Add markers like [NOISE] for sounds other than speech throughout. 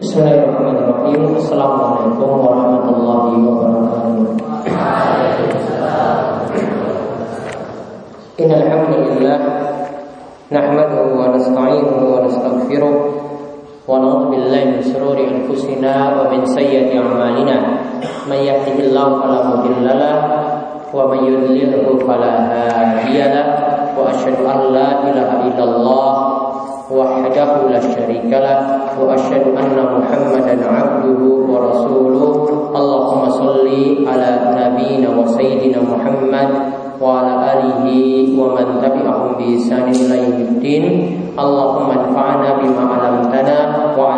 Bismillahirrahmanirrahim. Assalamualaikum warahmatullahi wabarakatuh. Innal hamdalillah nahmaduhu wa nasta'inuhu wa nastaghfiruh wa na'udzu billahi min shururi anfusina wa min sayyiati a'malina. May yahdihillahu fala mudilla lahu wa may yudlilhu fala hadiya lahu wa asyhadu an la ilaha illallah وحده لا شريك له وأشهد أن محمدا عبده ورسوله اللهم صل على نبينا وسيدنا محمد وعلى آله ومن تبعهم بإحسان إلى يوم الدين اللهم انفعنا بما علمتنا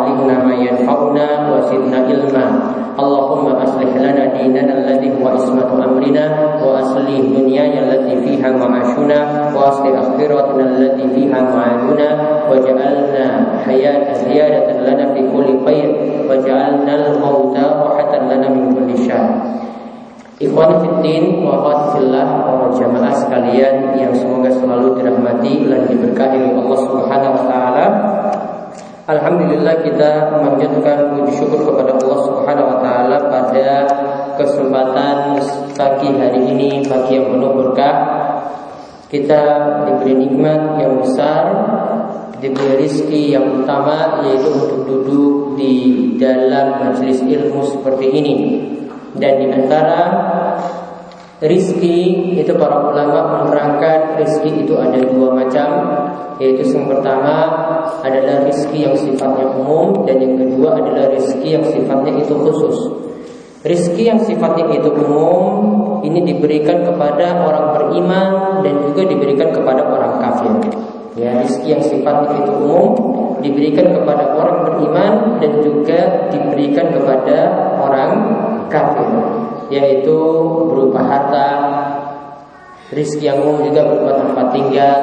وعلمنا ما ينفعنا وزدنا علما اللهم أصلح لنا ديننا الذي هو عصمة أمرنا وأصلح دنيانا التي فيها معاشنا وأصلح آخرتنا التي فيها معادنا وجعلنا حياة زيادة لنا في كل خير وجعلنا الموت راحة لنا من كل شر Ikhwan fiddin wa fillah para jamaah sekalian yang semoga selalu dirahmati dan diberkahi oleh Allah Subhanahu wa taala. Alhamdulillah kita memanjatkan puji syukur kepada Allah Subhanahu wa taala pada kesempatan pagi hari ini pagi yang penuh berkah. Kita diberi nikmat yang besar, diberi rizki yang utama yaitu untuk duduk di dalam majelis ilmu seperti ini. Dan di antara rizki itu para ulama menerangkan rizki itu ada dua macam yaitu yang pertama adalah rizki yang sifatnya umum dan yang kedua adalah rizki yang sifatnya itu khusus. Rizki yang sifatnya itu umum ini diberikan kepada orang beriman dan juga diberikan kepada orang kafir. Ya, rizki yang sifatnya itu umum diberikan kepada orang beriman dan juga diberikan kepada orang kafir, yaitu berupa harta, rizki yang umum juga berupa tempat tinggal,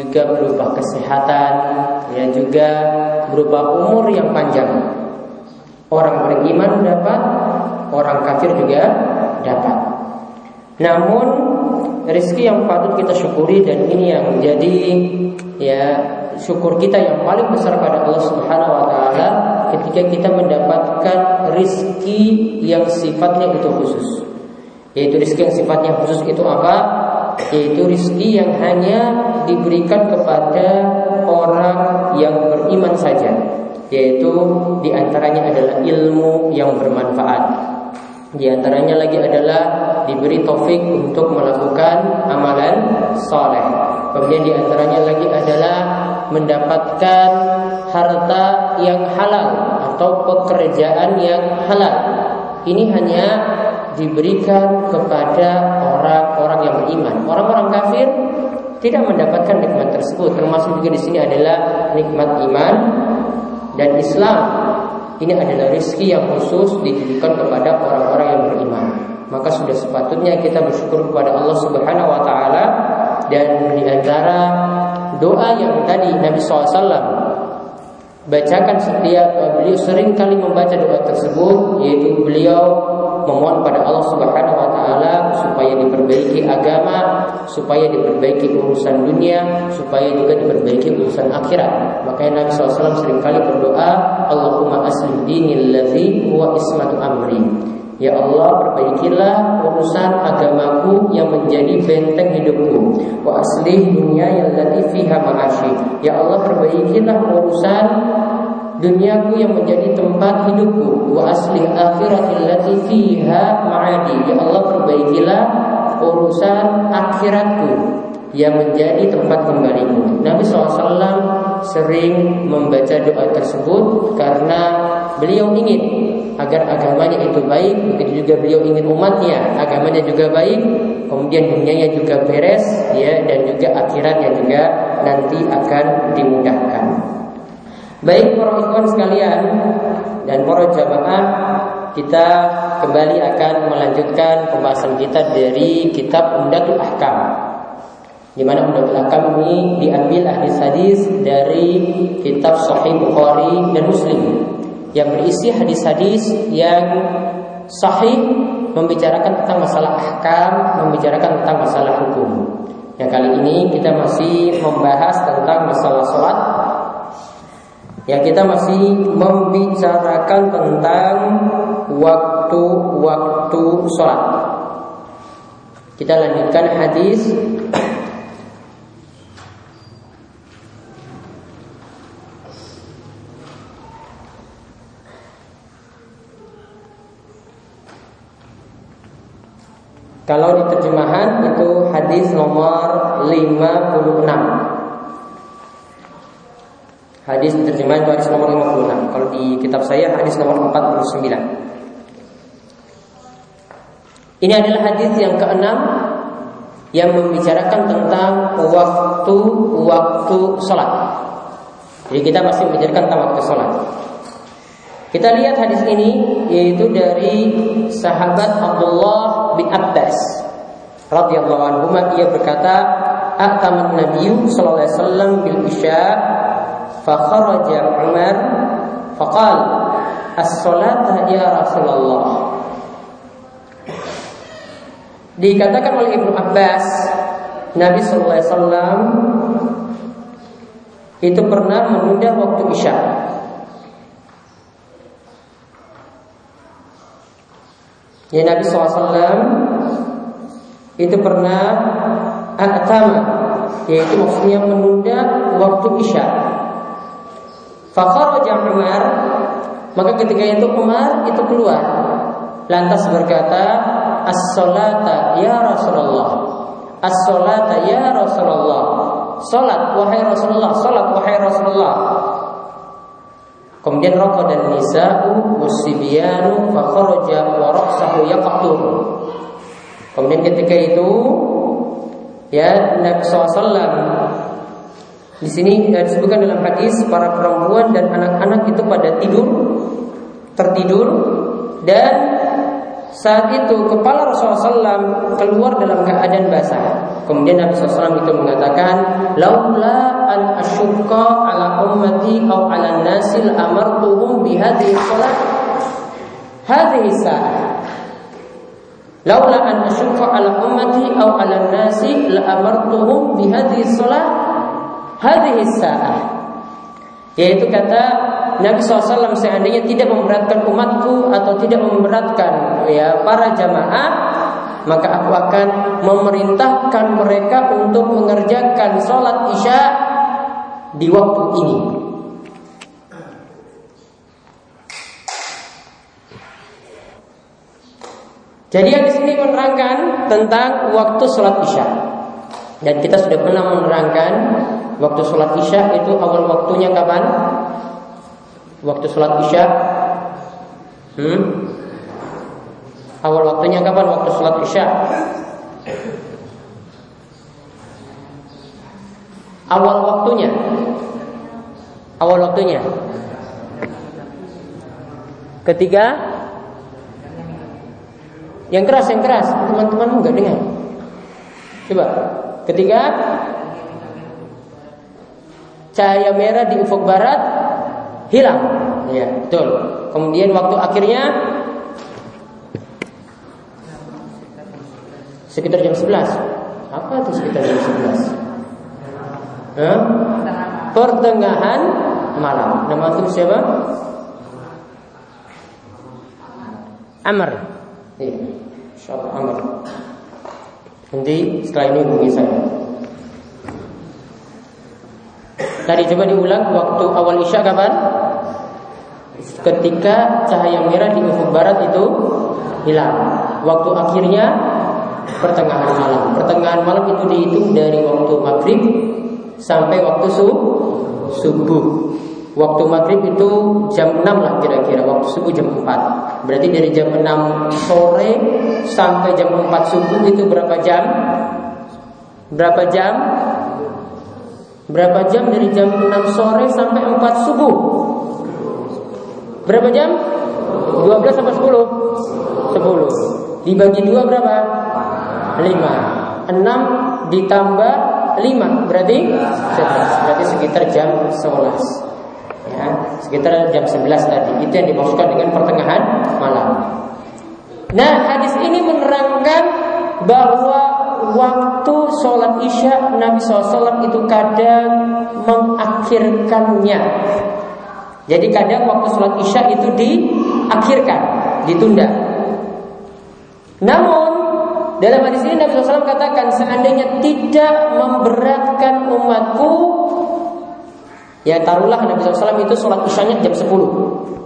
juga berupa kesehatan, ya juga berupa umur yang panjang. Orang beriman dapat, orang kafir juga dapat. Namun rezeki yang patut kita syukuri dan ini yang menjadi ya syukur kita yang paling besar pada Allah Subhanahu wa taala ketika kita mendapatkan rizki yang sifatnya itu khusus. Yaitu rizki yang sifatnya khusus itu apa? yaitu rizki yang hanya diberikan kepada orang yang beriman saja yaitu di antaranya adalah ilmu yang bermanfaat di antaranya lagi adalah diberi taufik untuk melakukan amalan soleh. Kemudian di antaranya lagi adalah mendapatkan harta yang halal atau pekerjaan yang halal. Ini hanya diberikan kepada orang-orang yang beriman. Orang-orang kafir tidak mendapatkan nikmat tersebut. Termasuk juga di sini adalah nikmat iman dan Islam. Ini adalah rezeki yang khusus ditujukan kepada orang-orang yang beriman. Maka sudah sepatutnya kita bersyukur kepada Allah Subhanahu wa taala dan di antara doa yang tadi Nabi SAW bacakan setiap beliau sering kali membaca doa tersebut yaitu beliau memohon pada Allah Subhanahu wa taala supaya diperbaiki agama, supaya diperbaiki urusan dunia, supaya juga diperbaiki urusan akhirat. Makanya Nabi SAW sering kali berdoa, Allahumma aslim dinil ladzi wa ismatu amri. Ya Allah perbaikilah urusan agamaku yang menjadi benteng hidupku Wa aslih dunia yang ladzi fiha ma'ashi Ya Allah perbaikilah urusan duniaku yang menjadi tempat hidupku. Wa asli akhiratil lati fiha ma'adi. Ya Allah perbaikilah urusan akhiratku yang menjadi tempat kembaliku Nabi SAW sering membaca doa tersebut karena beliau ingin agar agamanya itu baik. Begitu juga beliau ingin umatnya agamanya juga baik. Kemudian dunianya juga beres ya dan juga akhiratnya juga nanti akan dimudahkan Baik para ikhwan sekalian dan para jamaah kita kembali akan melanjutkan pembahasan kita dari kitab Umdatul Ahkam. Di mana Umdatul Ahkam ini diambil hadis-hadis dari kitab Sahih Bukhari dan Muslim yang berisi hadis-hadis yang sahih membicarakan tentang masalah ahkam, membicarakan tentang masalah hukum. Yang kali ini kita masih membahas tentang masalah sholat Ya kita masih membicarakan tentang waktu-waktu sholat. Kita lanjutkan hadis Kalau di terjemahan itu hadis nomor 56. Hadis terjemahan itu hadis nomor 56. Kalau di kitab saya hadis nomor 49. Ini adalah hadis yang keenam yang membicarakan tentang waktu-waktu sholat. Jadi kita masih membicarakan tentang waktu sholat. Kita lihat hadis ini yaitu dari sahabat Abdullah bin Abbas radhiyallahu anhu ia berkata ataman Nabi sallallahu alaihi wasallam bil isya fa kharaja Umar faqal as-salata ya Rasulullah Dikatakan oleh Ibnu Abbas Nabi sallallahu alaihi wasallam itu pernah menunda waktu Isya Ya Nabi SAW itu pernah atama yaitu maksudnya menunda waktu isya. Fakharaja Umar. Maka ketika itu Umar itu keluar. Lantas berkata as-salata ya Rasulullah. As-salata ya Rasulullah. Salat wahai Rasulullah salat wahai Rasulullah. Kemudian rokok dan nisa'u musibyanu fa kharaja wa ra'sahu yaqtur. Kemudian ketika itu ya Nabi SAW di sini ya, disebutkan dalam hadis para perempuan dan anak-anak itu pada tidur tertidur dan saat itu kepala Rasulullah SAW keluar dalam keadaan basah. Kemudian Nabi SAW itu mengatakan, Laula an asyukka ala ummati au ala nasil amartuhum bihadhi salat hadhihi sa'ah. Laula an asyukka ala ummati au ala nasi la amartuhum bihadhi salat hadhihi sa'ah. Yaitu kata Nabi SAW seandainya tidak memberatkan umatku atau tidak memberatkan ya para jamaah, maka aku akan memerintahkan mereka untuk mengerjakan sholat isya di waktu ini. Jadi yang di sini menerangkan tentang waktu sholat isya. Dan kita sudah pernah menerangkan waktu sholat isya itu awal waktunya kapan? Waktu sholat isya. Hmm? Awal waktunya kapan? Waktu sholat isya. Awal waktunya. Awal waktunya. Ketiga. Yang keras, yang keras. Teman-teman enggak dengar? Coba. Ketiga Cahaya merah di ufuk barat hilang. Ya, betul. Kemudian waktu akhirnya sekitar jam 11. Apa itu sekitar jam 11? Hah? Pertengahan malam. Nama itu siapa? Amr. Iya. Amr. Nanti setelah ini hubungi saya. Tadi coba diulang waktu awal isya kapan? Ketika cahaya merah di ufuk barat itu hilang. Waktu akhirnya pertengahan malam. Pertengahan malam itu dihitung dari waktu maghrib sampai waktu subuh. Waktu maghrib itu jam 6 lah kira-kira Waktu subuh jam 4 Berarti dari jam 6 sore Sampai jam 4 subuh itu berapa jam? Berapa jam? Berapa jam dari jam 6 sore sampai 4 subuh? Berapa jam? 12 sampai 10? 10 Dibagi 2 berapa? 5 6 ditambah 5 Berarti 11 Berarti sekitar jam 11 ya, Sekitar jam 11 tadi Itu yang dimaksudkan dengan pertengahan malam Nah hadis ini menerangkan bahwa waktu sholat isya Nabi SAW itu kadang mengakhirkannya Jadi kadang waktu sholat isya itu diakhirkan, ditunda. Namun dalam hadis ini Nabi SAW katakan seandainya tidak memberatkan umatku Ya taruhlah Nabi SAW itu sholat isyanya jam 10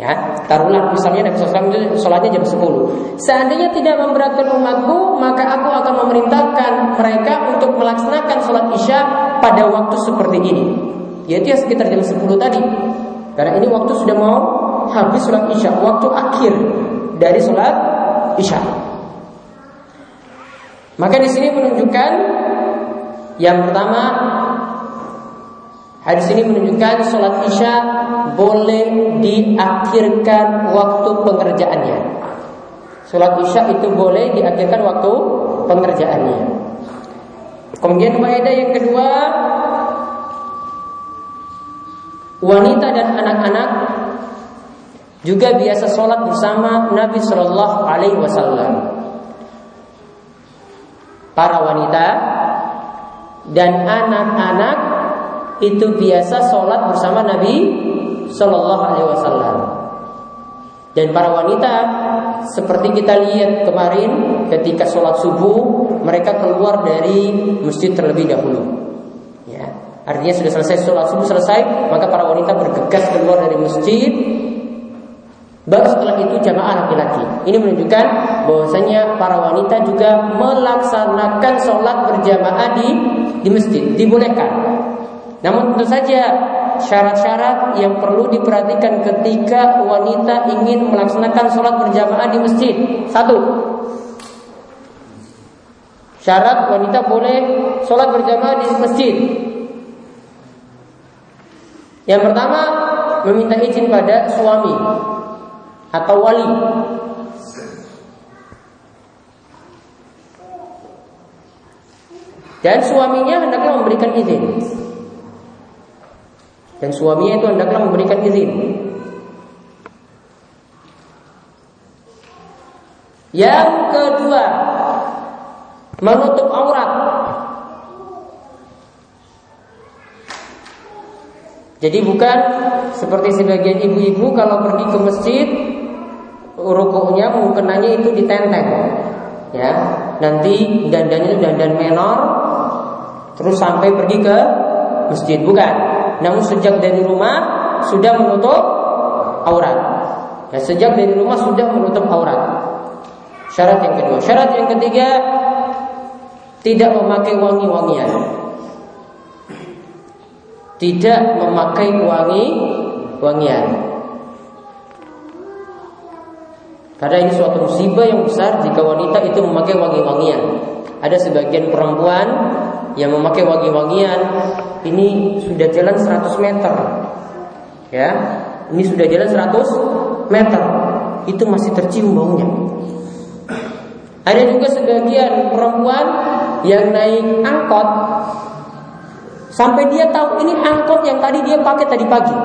Ya, taruhlah misalnya Nabi SAW itu sholatnya jam 10 Seandainya tidak memberatkan umatku Maka aku akan memerintahkan mereka untuk melaksanakan sholat isya pada waktu seperti ini. Yaitu ya sekitar jam 10 tadi. Karena ini waktu sudah mau habis sholat isya Waktu akhir dari sholat isya. Maka di sini menunjukkan Yang pertama Hadis ini menunjukkan sholat isya boleh diakhirkan waktu pengerjaannya. Sholat isya itu boleh diakhirkan waktu pengerjaannya. Kemudian faedah yang kedua, wanita dan anak-anak juga biasa sholat bersama Nabi Shallallahu Alaihi Wasallam. Para wanita dan anak-anak itu biasa sholat bersama Nabi Shallallahu Alaihi Wasallam. Dan para wanita seperti kita lihat kemarin ketika sholat subuh mereka keluar dari masjid terlebih dahulu. Ya, artinya sudah selesai sholat subuh selesai maka para wanita bergegas keluar dari masjid. Baru setelah itu jamaah laki-laki. Ini menunjukkan bahwasanya para wanita juga melaksanakan sholat berjamaah di di masjid dibolehkan namun tentu saja syarat-syarat yang perlu diperhatikan ketika wanita ingin melaksanakan sholat berjamaah di masjid. Satu, syarat wanita boleh sholat berjamaah di masjid. Yang pertama, meminta izin pada suami atau wali. Dan suaminya hendaknya memberikan izin. Dan suaminya itu hendaklah memberikan izin. Yang kedua, menutup aurat. Jadi bukan seperti sebagian ibu-ibu kalau pergi ke masjid rukuknya mukenanya itu ditenteng. Ya, nanti dandanya itu dandan menor terus sampai pergi ke masjid bukan. Namun sejak dari rumah sudah menutup aurat. Ya, sejak dari rumah sudah menutup aurat. Syarat yang kedua. Syarat yang ketiga tidak memakai wangi-wangian. Tidak memakai wangi wangian. Karena ini suatu musibah yang besar jika wanita itu memakai wangi-wangian. Ada sebagian perempuan yang memakai wangi-wangian ini sudah jalan 100 meter. Ya, ini sudah jalan 100 meter. Itu masih tercium baunya. Ada juga sebagian perempuan yang naik angkot sampai dia tahu ini angkot yang tadi dia pakai tadi pagi.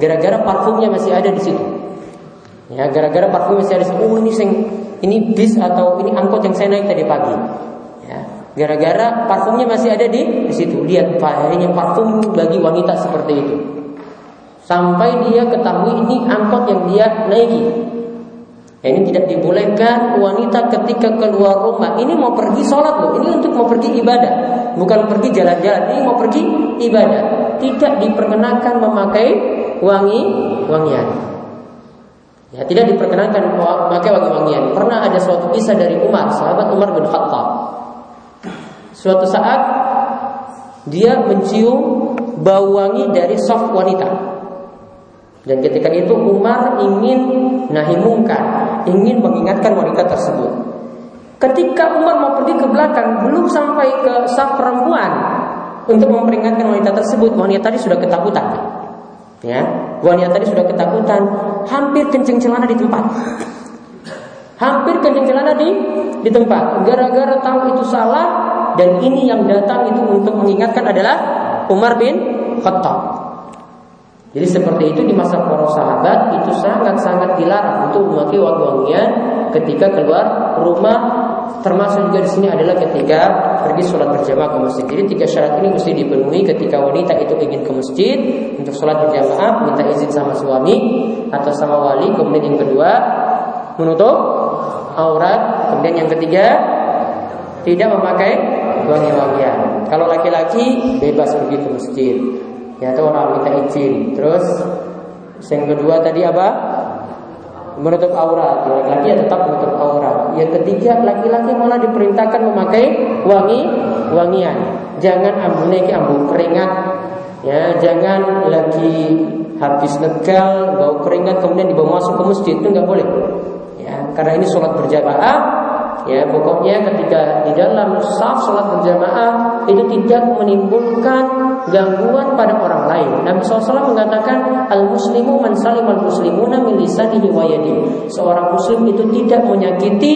Gara-gara parfumnya masih ada di situ. Ya, gara-gara parfum masih ada di situ. Oh, ini sing ini bis atau ini angkot yang saya naik tadi pagi. Gara-gara parfumnya masih ada di, di situ. Lihat ini parfum bagi wanita seperti itu. Sampai dia ketahui ini angkot yang dia naiki. Ini tidak dibolehkan wanita ketika keluar rumah. Ini mau pergi sholat loh. Ini untuk mau pergi ibadah, bukan pergi jalan-jalan. Ini mau pergi ibadah. Tidak diperkenankan memakai wangi wangian. Ya, tidak diperkenankan memakai wangi-wangian. Pernah ada suatu kisah dari Umar, sahabat Umar bin Khattab. Suatu saat dia mencium bau wangi dari soft wanita. Dan ketika itu Umar ingin nahi ingin mengingatkan wanita tersebut. Ketika Umar mau pergi ke belakang, belum sampai ke saf perempuan untuk memperingatkan wanita tersebut, wanita tadi sudah ketakutan. Ya, wanita tadi sudah ketakutan, hampir kencing celana di tempat. [LAUGHS] Hampir kencing celana di di tempat. Gara-gara tahu itu salah, dan ini yang datang itu untuk mengingatkan adalah Umar bin Khattab. Jadi seperti itu di masa para sahabat itu sangat-sangat dilarang untuk memakai wangi-wangian ketika keluar rumah termasuk juga di sini adalah ketika pergi sholat berjamaah ke masjid. Jadi tiga syarat ini mesti dipenuhi ketika wanita itu ingin ke masjid untuk sholat berjamaah, minta izin sama suami atau sama wali. Kemudian yang kedua menutup aurat. Kemudian yang ketiga tidak memakai wangi-wangian. Kalau laki-laki bebas pergi ke masjid. Ya, itu orang minta izin. Terus yang kedua tadi apa? Menutup aurat. Laki-laki ya tetap menutup aurat. Yang ketiga, laki-laki malah diperintahkan memakai wangi wangian. Jangan ambuneki ambu keringat. Ya, jangan lagi habis negal, bau keringat kemudian dibawa masuk ke masjid itu nggak boleh. Ya, karena ini sholat berjamaah Ya, pokoknya ketika di dalam saf sholat berjamaah itu tidak menimbulkan gangguan pada orang lain. Nabi SAW mengatakan al muslimu man salim al muslimuna min lisanihi Seorang muslim itu tidak menyakiti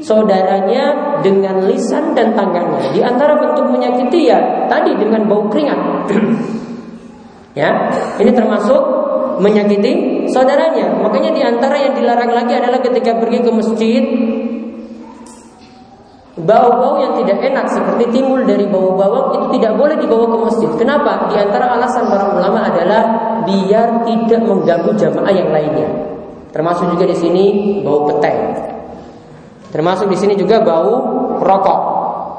saudaranya dengan lisan dan tangannya. Di antara bentuk menyakiti ya tadi dengan bau keringat. [CLEARS THROAT] ya, ini termasuk menyakiti saudaranya. Makanya di antara yang dilarang lagi adalah ketika pergi ke masjid Bau-bau yang tidak enak seperti timbul dari bau bawang itu tidak boleh dibawa ke masjid. Kenapa? Di antara alasan para ulama adalah biar tidak mengganggu jamaah yang lainnya. Termasuk juga di sini bau petai. Termasuk di sini juga bau rokok.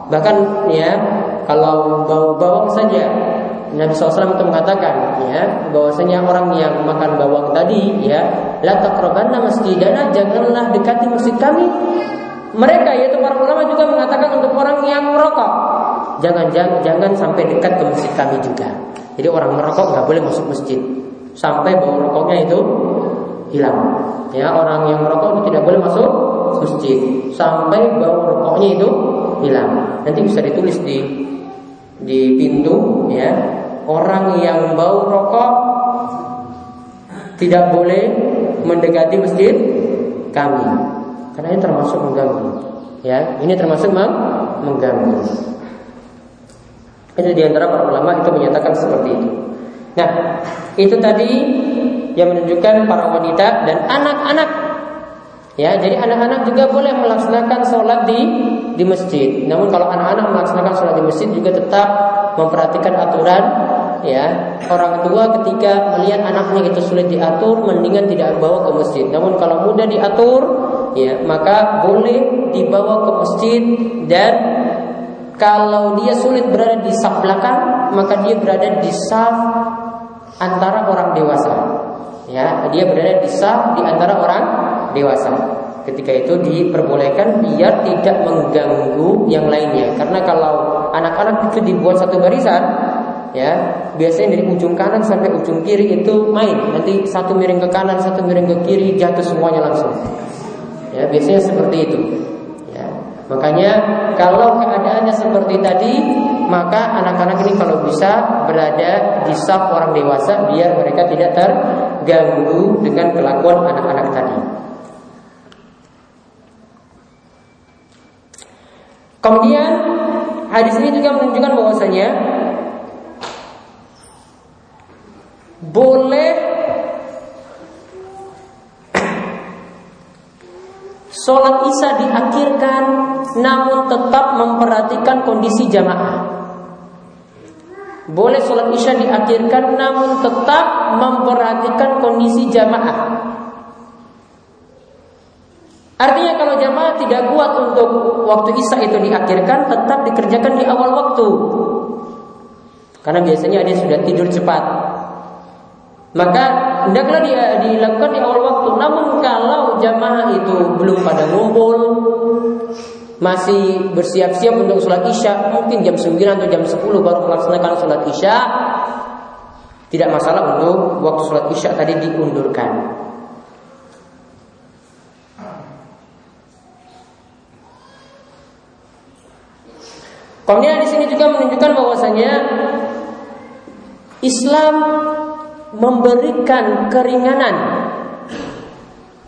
Bahkan ya kalau bau bawang saja Nabi SAW itu mengatakan ya bahwasanya orang yang makan bawang tadi ya la taqrabanna masjidana janganlah dekati masjid kami mereka yaitu para ulama juga mengatakan untuk orang yang merokok jangan jangan, jangan sampai dekat ke masjid kami juga. Jadi orang merokok nggak boleh masuk masjid sampai bau rokoknya itu hilang. Ya orang yang merokok itu tidak boleh masuk masjid sampai bau rokoknya itu hilang. Nanti bisa ditulis di di pintu ya orang yang bau rokok tidak boleh mendekati masjid kami. Karena ini termasuk mengganggu. Ya, ini termasuk mengganggu. Itu di antara para ulama itu menyatakan seperti itu. Nah, itu tadi yang menunjukkan para wanita dan anak-anak. Ya, jadi anak-anak juga boleh melaksanakan sholat di di masjid. Namun kalau anak-anak melaksanakan sholat di masjid juga tetap memperhatikan aturan ya orang tua ketika melihat anaknya itu sulit diatur mendingan tidak bawa ke masjid namun kalau mudah diatur ya maka boleh dibawa ke masjid dan kalau dia sulit berada di saf belakang maka dia berada di saf antara orang dewasa. Ya dia berada di saf di antara orang dewasa. Ketika itu diperbolehkan biar tidak mengganggu yang lainnya. Karena kalau anak-anak itu dibuat satu barisan ya biasanya dari ujung kanan sampai ujung kiri itu main. Nanti satu miring ke kanan satu miring ke kiri jatuh semuanya langsung Ya, biasanya seperti itu. Ya. Makanya kalau keadaannya seperti tadi, maka anak-anak ini kalau bisa berada di saf orang dewasa biar mereka tidak terganggu dengan kelakuan anak-anak tadi. Kemudian hadis ini juga menunjukkan bahwasanya boleh Sholat isya diakhirkan namun tetap memperhatikan kondisi jamaah. Boleh sholat isya diakhirkan namun tetap memperhatikan kondisi jamaah. Artinya kalau jamaah tidak kuat untuk waktu isya itu diakhirkan, tetap dikerjakan di awal waktu. Karena biasanya dia sudah tidur cepat. Maka hendaklah dia dilakukan di awal waktu. Namun kalau jamaah itu belum pada ngumpul, masih bersiap-siap untuk sholat isya, mungkin jam 9 atau jam 10 baru melaksanakan sholat isya, tidak masalah untuk waktu sholat isya tadi diundurkan. Kemudian di sini juga menunjukkan bahwasanya Islam memberikan keringanan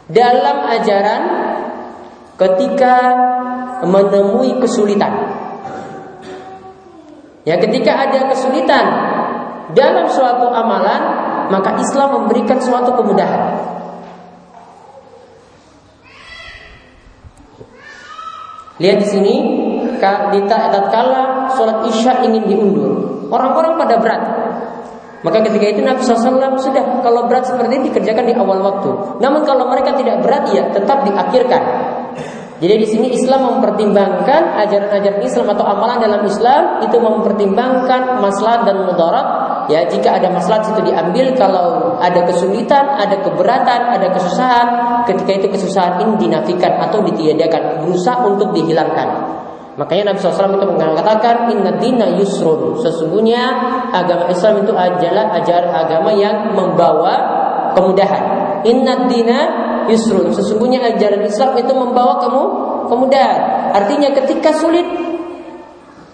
dalam ajaran ketika menemui kesulitan. Ya, ketika ada kesulitan dalam suatu amalan, maka Islam memberikan suatu kemudahan. Lihat di sini, di tatkala sholat isya ingin diundur, orang-orang pada berat. Maka ketika itu Nabi SAW sudah kalau berat seperti ini dikerjakan di awal waktu. Namun kalau mereka tidak berat ya tetap diakhirkan. Jadi di sini Islam mempertimbangkan ajaran-ajaran Islam atau amalan dalam Islam itu mempertimbangkan masalah dan mudarat. Ya, jika ada masalah itu diambil, kalau ada kesulitan, ada keberatan, ada kesusahan, ketika itu kesusahan ini dinafikan atau ditiadakan, berusaha untuk dihilangkan. Makanya Nabi SAW itu mengatakan Inna dina yusrun. Sesungguhnya agama Islam itu adalah ajar agama yang membawa kemudahan. Inna dina yusrun. Sesungguhnya ajaran Islam itu membawa kamu kemudahan. Artinya ketika sulit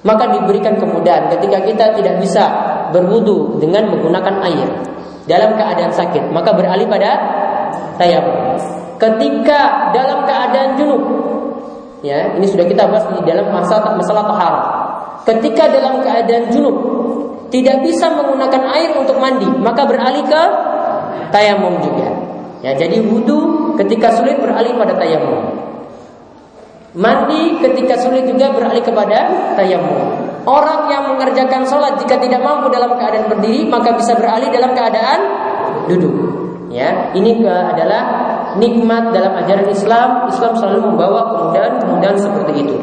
Maka diberikan kemudahan. Ketika kita tidak bisa berwudu dengan menggunakan air Dalam keadaan sakit Maka beralih pada tayamum. Ketika dalam keadaan junub Ya, ini sudah kita bahas di dalam masalah masalah taharah. Ketika dalam keadaan junub tidak bisa menggunakan air untuk mandi, maka beralih ke tayamum juga. Ya, jadi wudhu ketika sulit beralih pada tayamum. Mandi ketika sulit juga beralih kepada tayamum. Orang yang mengerjakan sholat jika tidak mampu dalam keadaan berdiri maka bisa beralih dalam keadaan duduk. Ya, ini adalah nikmat dalam ajaran Islam, Islam selalu membawa kemudahan-kemudahan seperti itu.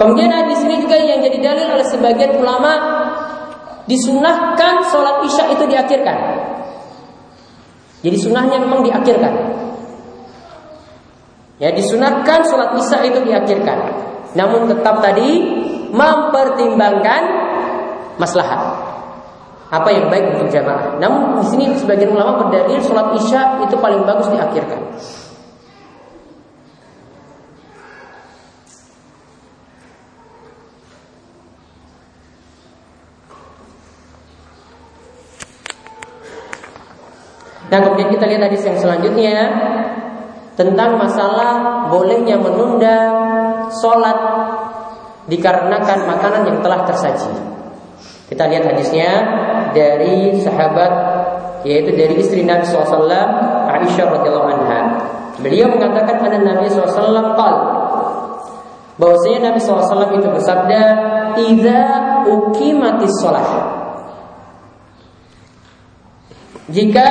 Kemudian di sini juga yang jadi dalil oleh sebagian ulama disunahkan sholat isya itu diakhirkan. Jadi sunahnya memang diakhirkan. Ya disunahkan sholat isya itu diakhirkan. Namun tetap tadi mempertimbangkan maslahat apa yang baik untuk jamaah. Namun di sini sebagian ulama berdalil sholat isya itu paling bagus diakhirkan. Nah kemudian kita lihat hadis yang selanjutnya tentang masalah bolehnya menunda sholat dikarenakan makanan yang telah tersaji. Kita lihat hadisnya dari sahabat yaitu dari istri Nabi SAW Aisyah radhiyallahu anha. Beliau mengatakan ada Nabi SAW qal. Bahwasanya Nabi SAW itu bersabda Iza uqimatis shalah. Jika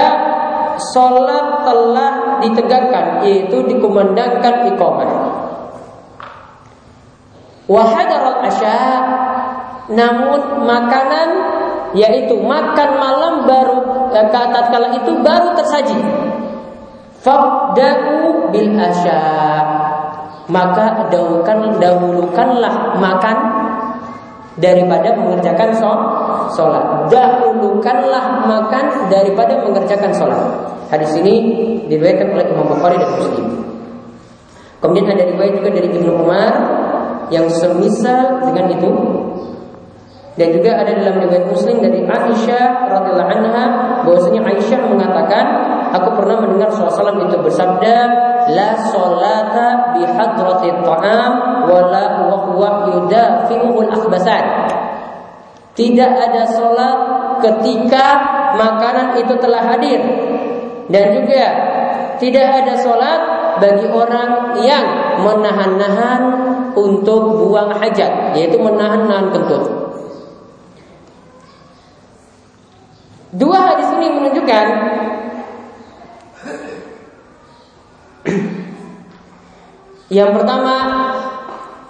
sholat telah ditegakkan yaitu dikumandangkan iqamah. Wa hadaral asya namun makanan yaitu makan malam baru eh, kata kala itu baru tersaji. Fabda'u bil asya. Maka dahulukan dahulukanlah makan daripada mengerjakan sholat. Dahulukanlah makan daripada mengerjakan sholat. Hadis ini diriwayatkan oleh Imam Bukhari dan Muslim. Kemudian ada riwayat juga dari Ibnu Umar yang semisal dengan itu dan juga ada dalam riwayat Muslim dari Aisyah radhiyallahu anha bahwasanya Aisyah mengatakan, aku pernah mendengar Rasulullah itu bersabda, la salata bi ta'am wa huwa yudafi'ul akhbasan. Tidak ada sholat ketika makanan itu telah hadir dan juga tidak ada sholat bagi orang yang menahan-nahan untuk buang hajat, yaitu menahan-nahan kentut. Dua hadis ini menunjukkan yang pertama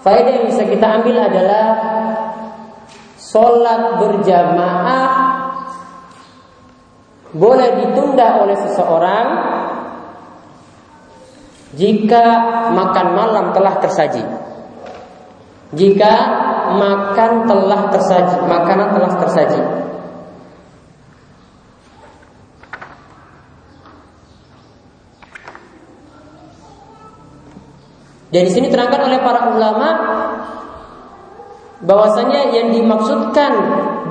faedah yang bisa kita ambil adalah sholat berjamaah boleh ditunda oleh seseorang jika makan malam telah tersaji. Jika makan telah tersaji, makanan telah tersaji. Dan di sini terangkan oleh para ulama bahwasanya yang dimaksudkan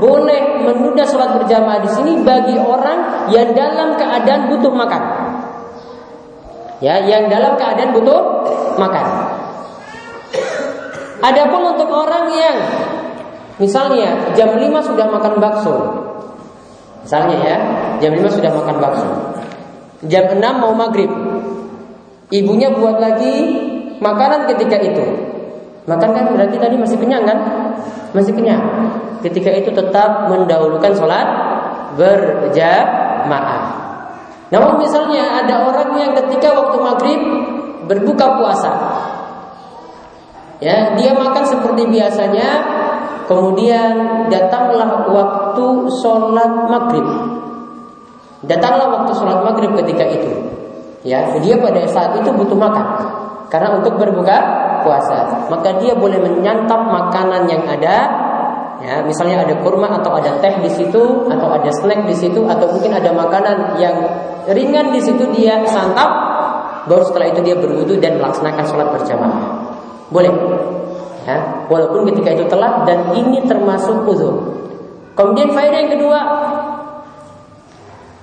boleh menunda sholat berjamaah di sini bagi orang yang dalam keadaan butuh makan. Ya, yang dalam keadaan butuh makan. Adapun untuk orang yang misalnya jam 5 sudah makan bakso. Misalnya ya, jam 5 sudah makan bakso. Jam 6 mau maghrib. Ibunya buat lagi makanan ketika itu. Makan kan berarti tadi masih kenyang kan? Masih kenyang. Ketika itu tetap mendahulukan sholat berjamaah. Namun misalnya ada orang yang ketika waktu maghrib berbuka puasa, ya dia makan seperti biasanya, kemudian datanglah waktu sholat maghrib. Datanglah waktu sholat maghrib ketika itu. Ya, dia pada saat itu butuh makan karena untuk berbuka puasa, maka dia boleh menyantap makanan yang ada. Ya, misalnya ada kurma atau ada teh di situ atau ada snack di situ atau mungkin ada makanan yang ringan di situ dia santap baru setelah itu dia berwudu dan melaksanakan sholat berjamaah. Boleh. Ya, walaupun ketika itu telat dan ini termasuk uzur. Kemudian faedah yang kedua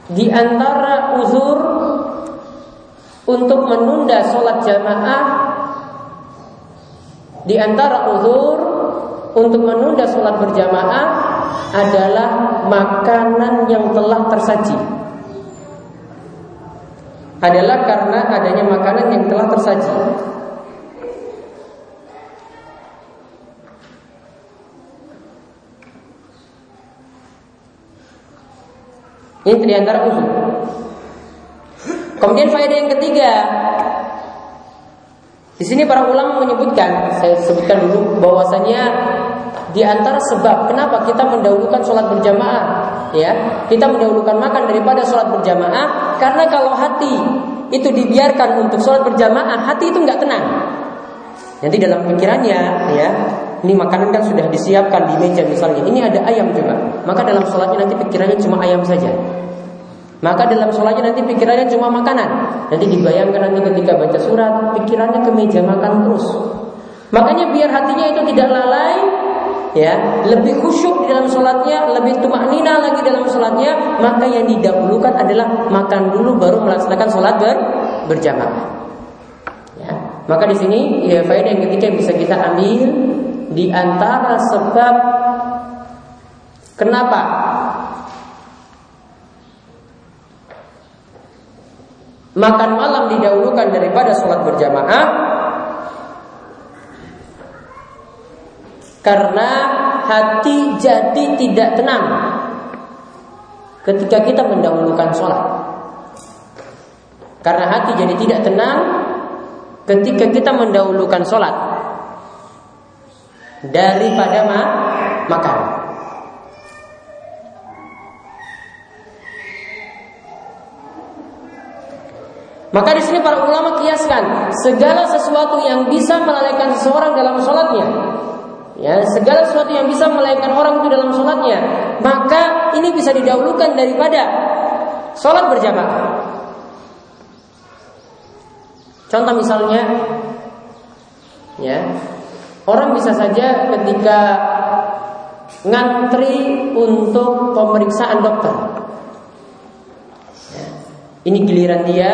di antara uzur untuk menunda sholat jamaah di antara uzur untuk menunda sholat berjamaah adalah makanan yang telah tersaji. Adalah karena adanya makanan yang telah tersaji. Ini di antara uzur. Kemudian faedah yang ketiga, di sini para ulama menyebutkan, saya sebutkan dulu bahwasanya di antara sebab kenapa kita mendahulukan sholat berjamaah, ya kita mendahulukan makan daripada sholat berjamaah, karena kalau hati itu dibiarkan untuk sholat berjamaah, hati itu nggak tenang. Nanti dalam pikirannya, ya ini makanan kan sudah disiapkan di meja misalnya, ini ada ayam juga, maka dalam sholatnya nanti pikirannya cuma ayam saja. Maka dalam sholatnya nanti pikirannya cuma makanan. Nanti dibayangkan nanti ketika baca surat, pikirannya ke meja makan terus. Makanya biar hatinya itu tidak lalai, ya lebih khusyuk di dalam sholatnya, lebih tumak nina lagi dalam sholatnya, maka yang didahulukan adalah makan dulu baru melaksanakan sholat ber, berjamaah. Ya. Maka di sini ya faedah yang ketiga yang bisa kita ambil di antara sebab kenapa makan malam didahulukan daripada sholat berjamaah karena hati jadi tidak tenang ketika kita mendahulukan sholat. Karena hati jadi tidak tenang ketika kita mendahulukan sholat daripada ma makan. Maka di sini para ulama kiaskan segala sesuatu yang bisa melalaikan seseorang dalam sholatnya, ya segala sesuatu yang bisa melalaikan orang itu dalam sholatnya, maka ini bisa didahulukan daripada sholat berjamaah. Contoh misalnya, ya orang bisa saja ketika ngantri untuk pemeriksaan dokter. Ini giliran dia,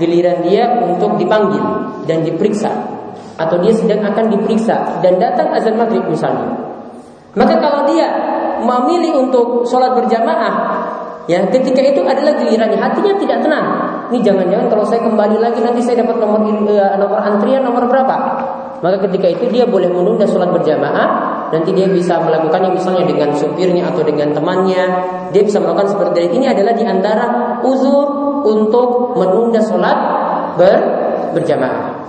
giliran dia untuk dipanggil dan diperiksa atau dia sedang akan diperiksa dan datang azan maghrib misalnya. Maka kalau dia memilih untuk sholat berjamaah, ya ketika itu adalah gilirannya hatinya tidak tenang. Ini jangan-jangan kalau saya kembali lagi nanti saya dapat nomor uh, nomor antrian nomor berapa? Maka ketika itu dia boleh menunda sholat berjamaah Nanti dia bisa melakukannya misalnya dengan supirnya atau dengan temannya Dia bisa melakukan seperti ini adalah di antara uzur untuk menunda sholat ber, berjamaah.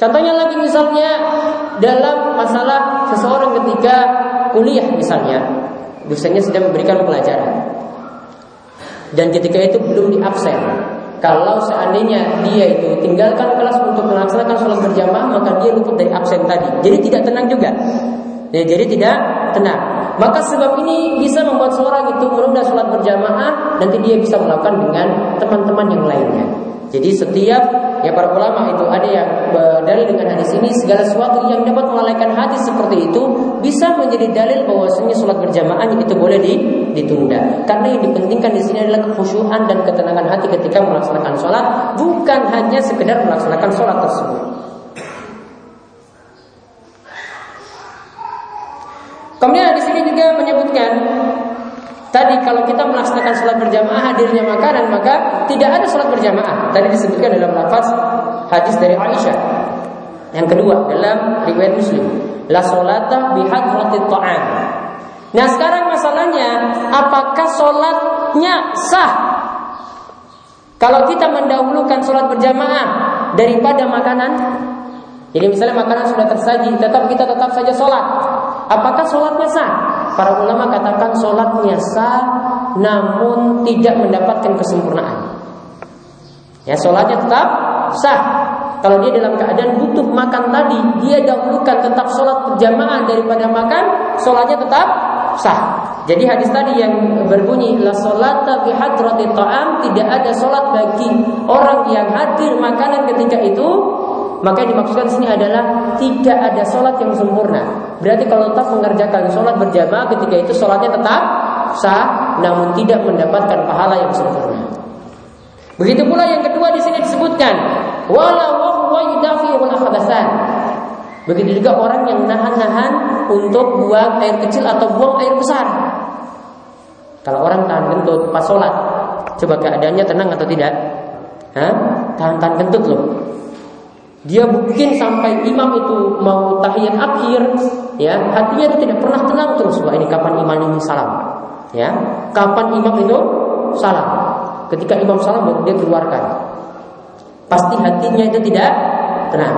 Contohnya lagi misalnya dalam masalah seseorang ketika kuliah misalnya, dosennya sedang memberikan pelajaran. Dan ketika itu belum diabsen. Kalau seandainya dia itu tinggalkan kelas untuk melaksanakan sholat berjamaah, maka dia luput dari absen tadi. Jadi tidak tenang juga. Ya, jadi tidak tenang. Maka sebab ini bisa membuat seorang itu menunda sholat berjamaah Nanti dia bisa melakukan dengan teman-teman yang lainnya Jadi setiap ya para ulama itu ada yang dalil dengan hadis ini segala sesuatu yang dapat melalaikan hati seperti itu bisa menjadi dalil bahwasanya sholat berjamaah itu boleh ditunda. Karena yang dipentingkan di sini adalah kekhusyuan dan ketenangan hati ketika melaksanakan sholat, bukan hanya sekedar melaksanakan sholat tersebut. Kemudian sini juga menyebutkan Tadi kalau kita melaksanakan sholat berjamaah hadirnya makanan maka tidak ada sholat berjamaah. Tadi disebutkan dalam lafaz hadis dari Aisyah. Yang kedua dalam riwayat Muslim, la sholata bihadratit ta'am. Nah sekarang masalahnya apakah sholatnya sah kalau kita mendahulukan sholat berjamaah daripada makanan? Jadi misalnya makanan sudah tersaji, tetap kita tetap saja sholat. Apakah sholatnya sah? Para ulama katakan sholatnya sah, namun tidak mendapatkan kesempurnaan. Ya sholatnya tetap sah. Kalau dia dalam keadaan butuh makan tadi, dia dahulukan tetap sholat berjamaah daripada makan, sholatnya tetap sah. Jadi hadis tadi yang berbunyi la salata bi hadrati ta'am tidak ada sholat bagi orang yang hadir makanan ketika itu maka yang dimaksudkan di sini adalah tidak ada sholat yang sempurna. Berarti kalau tetap mengerjakan sholat berjamaah ketika itu sholatnya tetap sah, namun tidak mendapatkan pahala yang sempurna. Begitu pula yang kedua di sini disebutkan wala Begitu juga orang yang nahan-nahan untuk buang air kecil atau buang air besar. Kalau orang tahan kentut pas sholat, coba keadaannya tenang atau tidak? Hah? Tahan-tahan kentut loh. Dia mungkin sampai imam itu mau tahiyat akhir, ya hatinya itu tidak pernah tenang terus. Wah ini kapan imam ini salam? Ya, kapan imam itu salam? Ketika imam salam baru dia keluarkan. Pasti hatinya itu tidak tenang.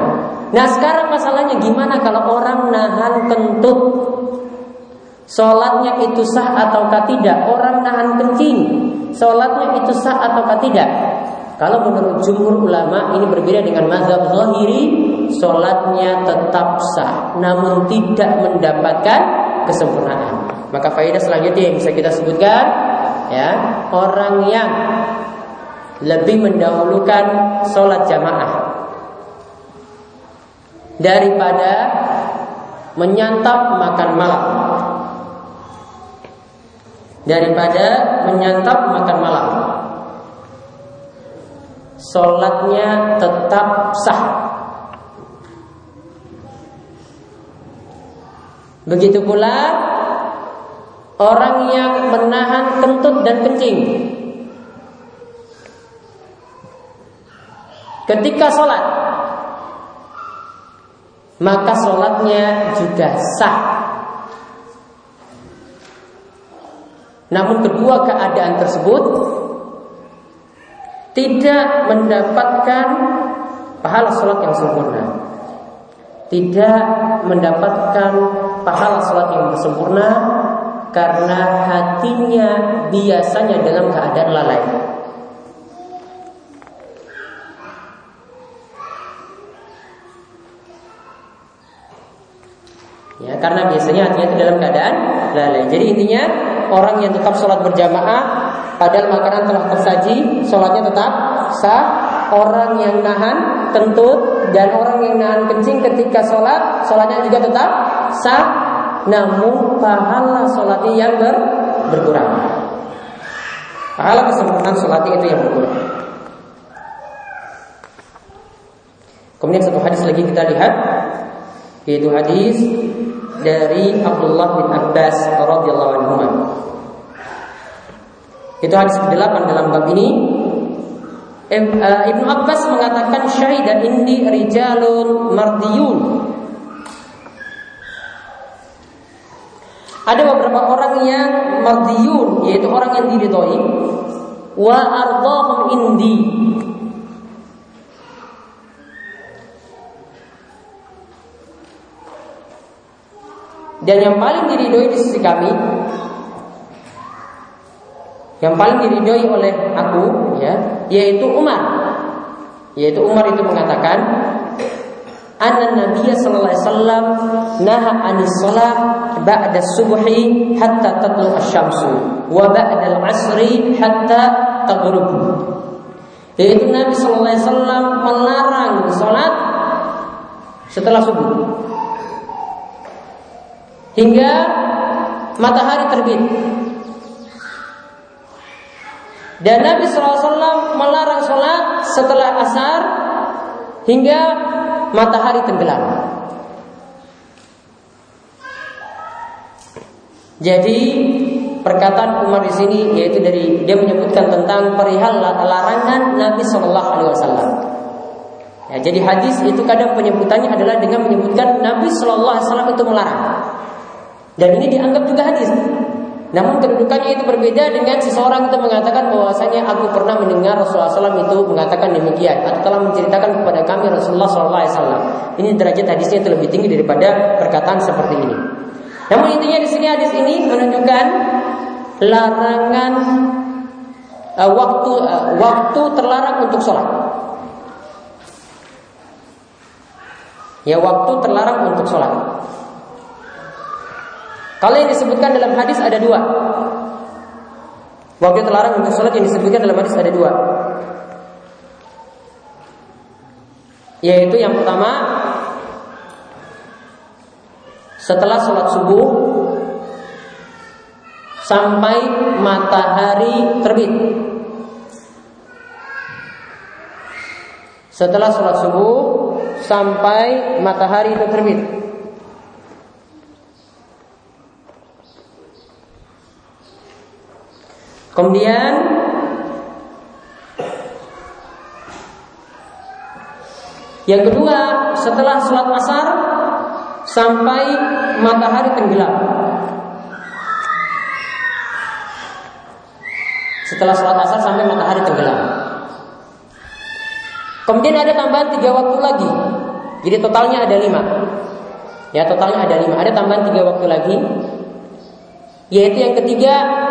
Nah sekarang masalahnya gimana kalau orang nahan kentut Sholatnya itu sah ataukah tidak Orang nahan kencing Sholatnya itu sah ataukah tidak kalau menurut jumhur ulama ini berbeda dengan mazhab zahiri, sholatnya tetap sah, namun tidak mendapatkan kesempurnaan. Maka faedah selanjutnya yang bisa kita sebutkan, ya orang yang lebih mendahulukan sholat jamaah daripada menyantap makan malam daripada menyantap makan malam Sholatnya tetap sah. Begitu pula Orang yang menahan kentut dan kencing. Ketika sholat Maka sholatnya juga sah. Namun kedua keadaan tersebut tidak mendapatkan pahala sholat yang sempurna. Tidak mendapatkan pahala sholat yang sempurna karena hatinya biasanya dalam keadaan lalai. Ya karena biasanya hatinya itu dalam keadaan lalai. Jadi intinya orang yang tetap sholat berjamaah Padahal makanan telah tersaji, sholatnya tetap sah. Orang yang nahan kentut dan orang yang nahan kencing ketika sholat, sholatnya juga tetap sah. Namun pahala sholatnya yang ber, berkurang. Pahala kesempurnaan sholatnya itu yang berkurang. Kemudian satu hadis lagi kita lihat yaitu hadis dari Abdullah bin Abbas radhiyallahu anhu. Itu hadis ke-8 dalam bab ini. Eh, Ibnu Abbas mengatakan syahidan indi rijalun mardiyun. Ada beberapa orang yang mardiyun, yaitu orang yang diridhoi. Wa ardahum indi. Dan yang paling diridhoi di sisi kami yang paling diridhoi oleh aku ya yaitu Umar. Yaitu Umar itu mengatakan anna Nabi sallallahu alaihi wasallam naha anis salat ba'da subhi hatta tatlu asy-syamsu wa ba'da al-'asri hatta taghrub. Yaitu Nabi sallallahu alaihi wasallam melarang salat setelah subuh. Hingga matahari terbit dan Nabi SAW melarang sholat setelah asar hingga matahari tenggelam. Jadi perkataan Umar di sini yaitu dari dia menyebutkan tentang perihal larangan Nabi Shallallahu Alaihi Wasallam. Ya, jadi hadis itu kadang penyebutannya adalah dengan menyebutkan Nabi Shallallahu Alaihi Wasallam itu melarang. Dan ini dianggap juga hadis. Namun kedudukannya itu berbeda dengan seseorang itu mengatakan bahwasanya aku pernah mendengar Rasulullah SAW itu mengatakan demikian atau telah menceritakan kepada kami Rasulullah SAW. Ini derajat hadisnya itu lebih tinggi daripada perkataan seperti ini. Namun intinya di sini hadis ini menunjukkan larangan uh, waktu uh, waktu terlarang untuk sholat. Ya waktu terlarang untuk sholat. Kalau yang disebutkan dalam hadis ada dua. Waktu terlarang untuk sholat yang disebutkan dalam hadis ada dua. Yaitu yang pertama setelah sholat subuh sampai matahari terbit. Setelah sholat subuh sampai matahari terbit. Kemudian yang kedua setelah sholat asar sampai matahari tenggelam. Setelah sholat asar sampai matahari tenggelam. Kemudian ada tambahan tiga waktu lagi. Jadi totalnya ada lima. Ya totalnya ada lima. Ada tambahan tiga waktu lagi. Yaitu yang ketiga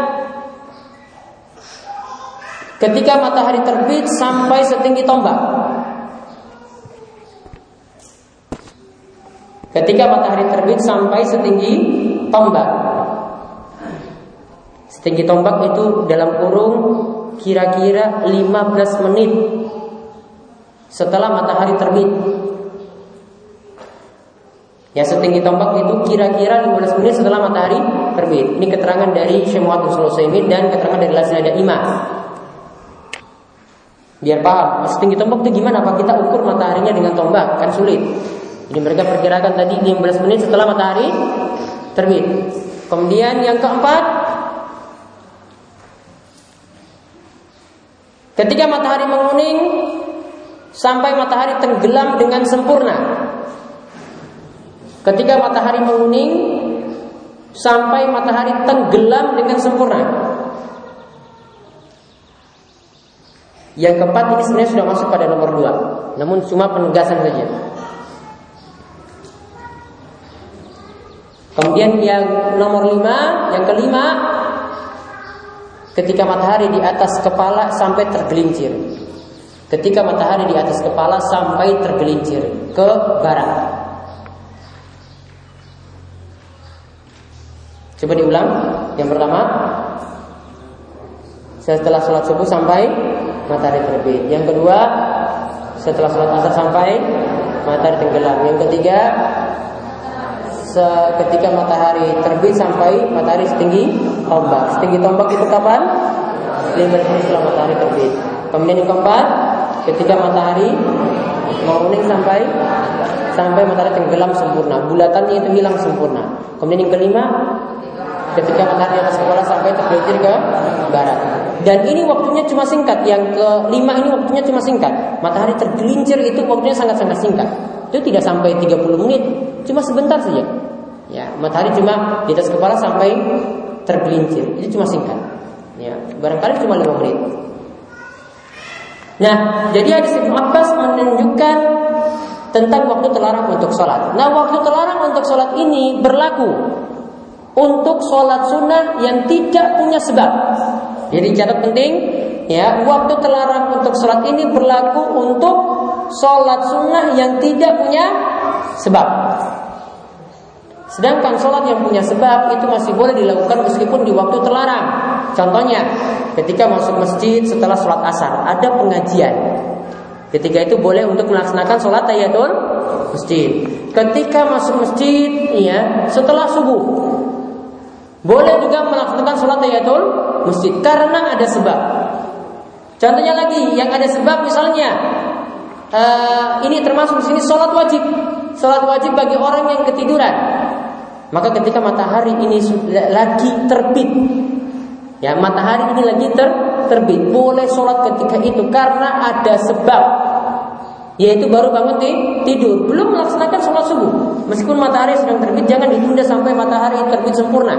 Ketika matahari terbit sampai setinggi tombak Ketika matahari terbit sampai setinggi tombak. Setinggi tombak itu dalam kurung kira-kira 15 menit setelah matahari terbit. Ya setinggi tombak itu kira-kira 15 menit setelah matahari terbit. Ini keterangan dari Syekh Muhammad dan keterangan dari Lazada Imam. Biar paham, setinggi tombak itu gimana? Apa kita ukur mataharinya dengan tombak? Kan sulit. Jadi mereka perkirakan tadi 15 menit setelah matahari terbit. Kemudian yang keempat, ketika matahari menguning sampai matahari tenggelam dengan sempurna. Ketika matahari menguning sampai matahari tenggelam dengan sempurna. Yang keempat ini sebenarnya sudah masuk pada nomor dua, namun cuma penegasan saja. Kemudian yang nomor lima, yang kelima, ketika matahari di atas kepala sampai tergelincir. Ketika matahari di atas kepala sampai tergelincir ke barat. Coba diulang. Yang pertama, setelah sholat subuh sampai matahari terbit. Yang kedua, setelah sholat asar sampai matahari tenggelam. Yang ketiga, ketika matahari terbit sampai matahari setinggi tombak. Setinggi tombak itu kapan? 5 menit setelah matahari terbit. Kemudian yang keempat, ketika matahari menguning sampai sampai matahari tenggelam sempurna, bulatannya itu hilang sempurna. Kemudian yang kelima, ketika matahari atas kepala sampai tergelincir ke barat. Dan ini waktunya cuma singkat. Yang kelima ini waktunya cuma singkat. Matahari tergelincir itu waktunya sangat-sangat singkat. Itu tidak sampai 30 menit, cuma sebentar saja. Ya, matahari cuma di atas kepala sampai tergelincir. Itu cuma singkat. Ya, barangkali cuma 5 menit. Nah, jadi hadis Ibnu Abbas menunjukkan tentang waktu terlarang untuk sholat. Nah, waktu terlarang untuk sholat ini berlaku untuk sholat sunnah yang tidak punya sebab. Jadi catat penting, ya, waktu terlarang untuk sholat ini berlaku untuk sholat sunnah yang tidak punya sebab. Sedangkan sholat yang punya sebab itu masih boleh dilakukan meskipun di waktu terlarang. Contohnya, ketika masuk masjid setelah sholat asar, ada pengajian. Ketika itu boleh untuk melaksanakan sholat tayatul masjid. Ketika masuk masjid, ya, setelah subuh, boleh juga melaksanakan sholat tayatul masjid karena ada sebab. Contohnya lagi, yang ada sebab misalnya uh, ini termasuk di sini sholat wajib. Sholat wajib bagi orang yang ketiduran. Maka ketika matahari ini lagi terbit, Ya, matahari ini lagi ter terbit. Boleh sholat ketika itu karena ada sebab. Yaitu baru bangun tidur, belum melaksanakan sholat subuh. Meskipun matahari sedang terbit, jangan ditunda sampai matahari terbit sempurna.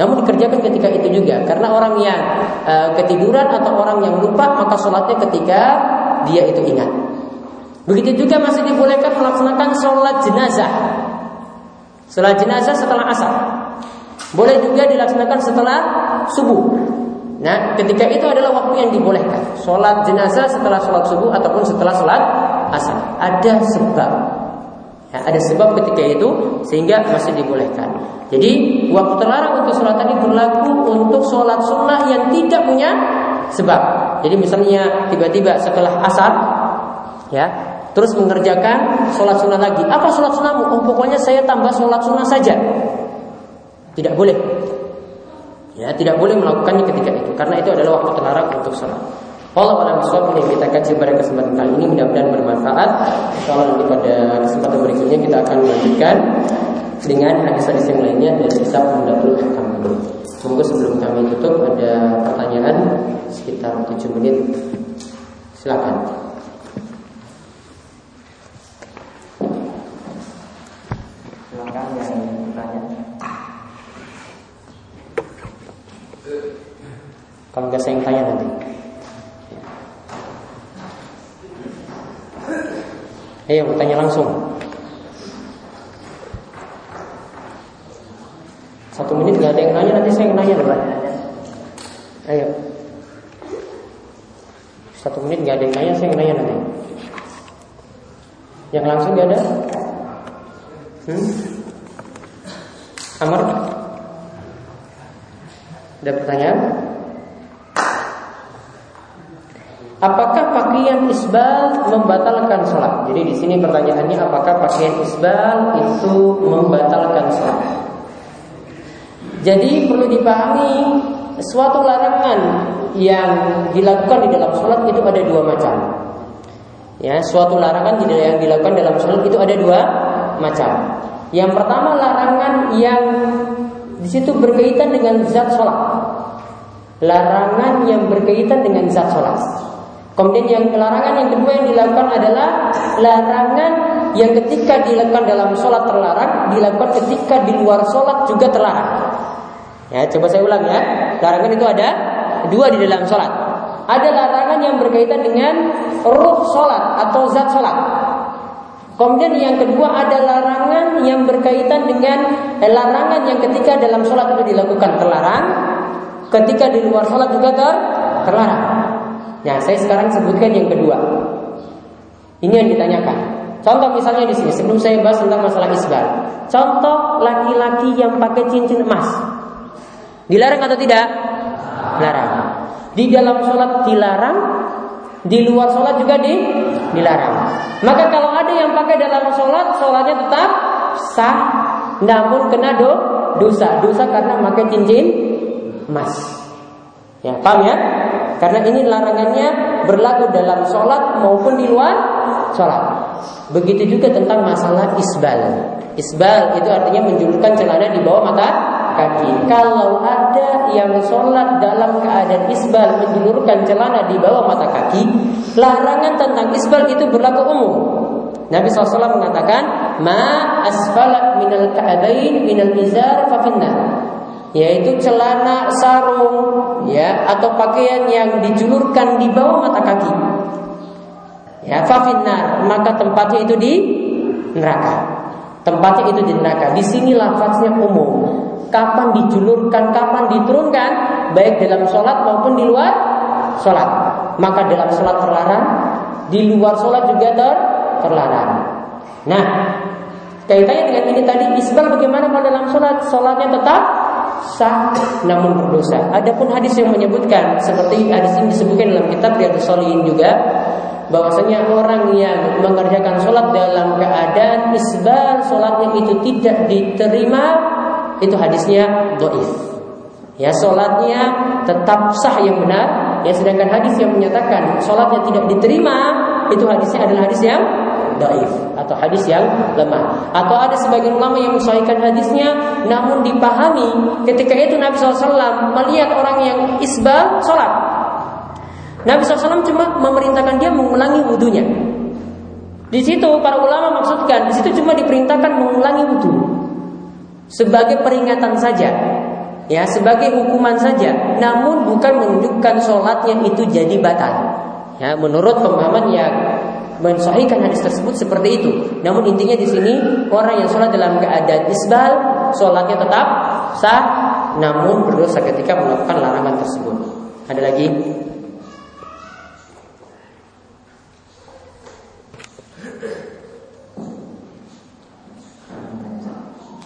Namun dikerjakan ketika itu juga, karena orang yang uh, ketiduran atau orang yang lupa maka sholatnya ketika dia itu ingat. Begitu juga masih dibolehkan melaksanakan sholat jenazah. Sholat jenazah setelah asar. Boleh juga dilaksanakan setelah subuh. Nah, ketika itu adalah waktu yang dibolehkan. Sholat jenazah setelah sholat subuh ataupun setelah sholat asar. Ada sebab. Ya, ada sebab ketika itu sehingga masih dibolehkan. Jadi waktu terlarang untuk sholat tadi berlaku untuk sholat sunnah yang tidak punya sebab. Jadi misalnya tiba-tiba setelah asar, ya terus mengerjakan sholat sunnah lagi. Apa sholat sunnahmu? Oh, pokoknya saya tambah sholat sunnah saja. Tidak boleh. Ya, tidak boleh melakukannya ketika itu karena itu adalah waktu terlarang untuk sholat. Allah alam bisawab ini kita kaji pada kesempatan kali ini mudah-mudahan bermanfaat. Kalau nanti pada kesempatan berikutnya kita akan melanjutkan dengan hadis-hadis yang lainnya dari kisah Umdatul Hakam. Semoga sebelum kami tutup ada pertanyaan sekitar 7 menit. Silakan. Silakan yang Kalau nggak saya yang tanya nanti. Ayo bertanya langsung. Satu menit nggak ada yang nanya nanti saya yang nanya dulu. Ayo. Satu menit nggak ada yang nanya saya yang nanya nanti. Yang langsung nggak ada? Hmm? Amar? Ada pertanyaan? Apakah pakaian isbal membatalkan sholat? Jadi di sini pertanyaannya apakah pakaian isbal itu membatalkan sholat? Jadi perlu dipahami suatu larangan yang dilakukan di dalam sholat itu ada dua macam. Ya, suatu larangan yang dilakukan dalam sholat itu ada dua macam. Yang pertama larangan yang di situ berkaitan dengan zat sholat. Larangan yang berkaitan dengan zat sholat. Kemudian yang larangan yang kedua yang dilakukan adalah larangan yang ketika dilakukan dalam sholat terlarang, dilakukan ketika di luar sholat juga terlarang. Ya, coba saya ulang ya. Larangan itu ada dua di dalam sholat. Ada larangan yang berkaitan dengan ruh sholat atau zat sholat. Kemudian yang kedua ada larangan yang berkaitan dengan eh, larangan yang ketika dalam sholat itu dilakukan terlarang, ketika di luar sholat juga ter terlarang. Nah, saya sekarang sebutkan yang kedua. Ini yang ditanyakan. Contoh misalnya di sini, sebelum saya bahas tentang masalah isbal. Contoh laki-laki yang pakai cincin emas. Dilarang atau tidak? Dilarang. Di dalam sholat dilarang, di luar sholat juga di, dilarang. Maka kalau ada yang pakai dalam sholat, sholatnya tetap sah, namun kena do, dosa. Dosa karena pakai cincin emas. Ya, paham ya? Karena ini larangannya berlaku dalam sholat maupun di luar sholat. Begitu juga tentang masalah isbal. Isbal itu artinya menjulurkan celana di bawah mata kaki. Kalau ada yang sholat dalam keadaan isbal menjulurkan celana di bawah mata kaki, larangan tentang isbal itu berlaku umum. Nabi SAW mengatakan, Ma asfala minal ka'adain minal izar fafinna yaitu celana sarung ya atau pakaian yang dijulurkan di bawah mata kaki. Ya fafinar maka tempatnya itu di neraka. Tempatnya itu di neraka. Di sini lafaznya umum. Kapan dijulurkan kapan diturunkan baik dalam sholat maupun di luar sholat. Maka dalam sholat terlarang di luar sholat juga ter terlarang. Nah kaitannya dengan ini tadi isbal bagaimana kalau dalam sholat? Sholatnya tetap sah namun berdosa. Adapun hadis yang menyebutkan seperti hadis ini disebutkan dalam kitab Riyadhus Shalihin juga bahwasanya orang yang mengerjakan sholat dalam keadaan isbal sholatnya itu tidak diterima itu hadisnya doif ya sholatnya tetap sah yang benar ya sedangkan hadis yang menyatakan sholatnya tidak diterima itu hadisnya adalah hadis yang daif atau hadis yang lemah. Atau ada sebagian ulama yang mensahihkan hadisnya, namun dipahami ketika itu Nabi SAW melihat orang yang isbal sholat. Nabi SAW cuma memerintahkan dia mengulangi wudhunya. Di situ para ulama maksudkan, di situ cuma diperintahkan mengulangi wudhu sebagai peringatan saja, ya sebagai hukuman saja, namun bukan menunjukkan sholatnya itu jadi batal. Ya, menurut pemahaman yang mensahihkan hadis tersebut seperti itu. Namun intinya di sini orang yang sholat dalam keadaan isbal, sholatnya tetap sah, namun berdosa ketika melakukan larangan tersebut. Ada lagi?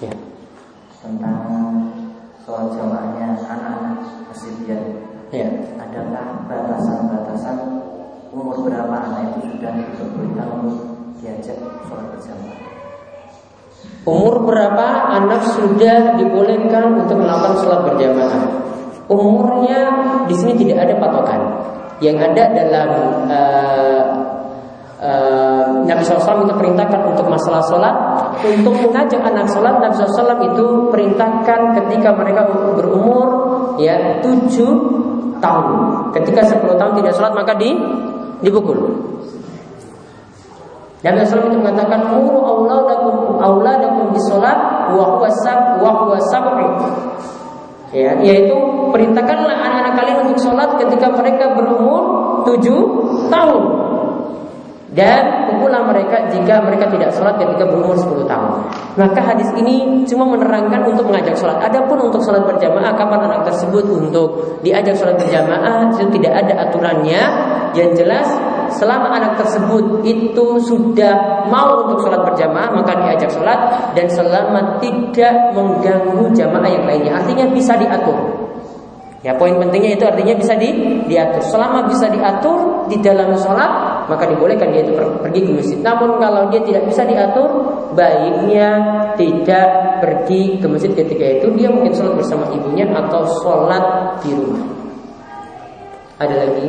Ya. Tentang sholat jamaahnya anak-anak masjid Ya. Adakah batasan-batasan umur berapa anak itu sudah diperbolehkan untuk diajak sholat berjamaah? Umur berapa anak sudah dibolehkan untuk melakukan sholat berjamaah? Umurnya di sini tidak ada patokan. Yang ada dalam uh, uh, Nabi SAW itu perintahkan untuk masalah sholat Untuk mengajak anak sholat Nabi SAW itu perintahkan ketika mereka berumur ya 7 tahun Ketika 10 tahun tidak sholat maka di dipukul. Dan Rasulullah itu mengatakan muru auladakum auladakum bisolat wa huwa sab wa huwa sab'u. Ya, yaitu perintahkanlah anak-anak kalian untuk sholat ketika mereka berumur tujuh tahun. Dan pukullah mereka jika mereka tidak sholat ketika berumur 10 tahun. Maka hadis ini cuma menerangkan untuk mengajak sholat. Adapun untuk sholat berjamaah, kapan anak tersebut untuk diajak sholat berjamaah itu tidak ada aturannya. Yang jelas selama anak tersebut itu sudah mau untuk sholat berjamaah maka diajak sholat dan selama tidak mengganggu jamaah yang lainnya. Artinya bisa diatur. Ya poin pentingnya itu artinya bisa di, diatur. Selama bisa diatur di dalam sholat maka dibolehkan dia itu pergi ke masjid. Namun kalau dia tidak bisa diatur, baiknya tidak pergi ke masjid ketika itu. Dia mungkin sholat bersama ibunya atau sholat di rumah. Ada lagi?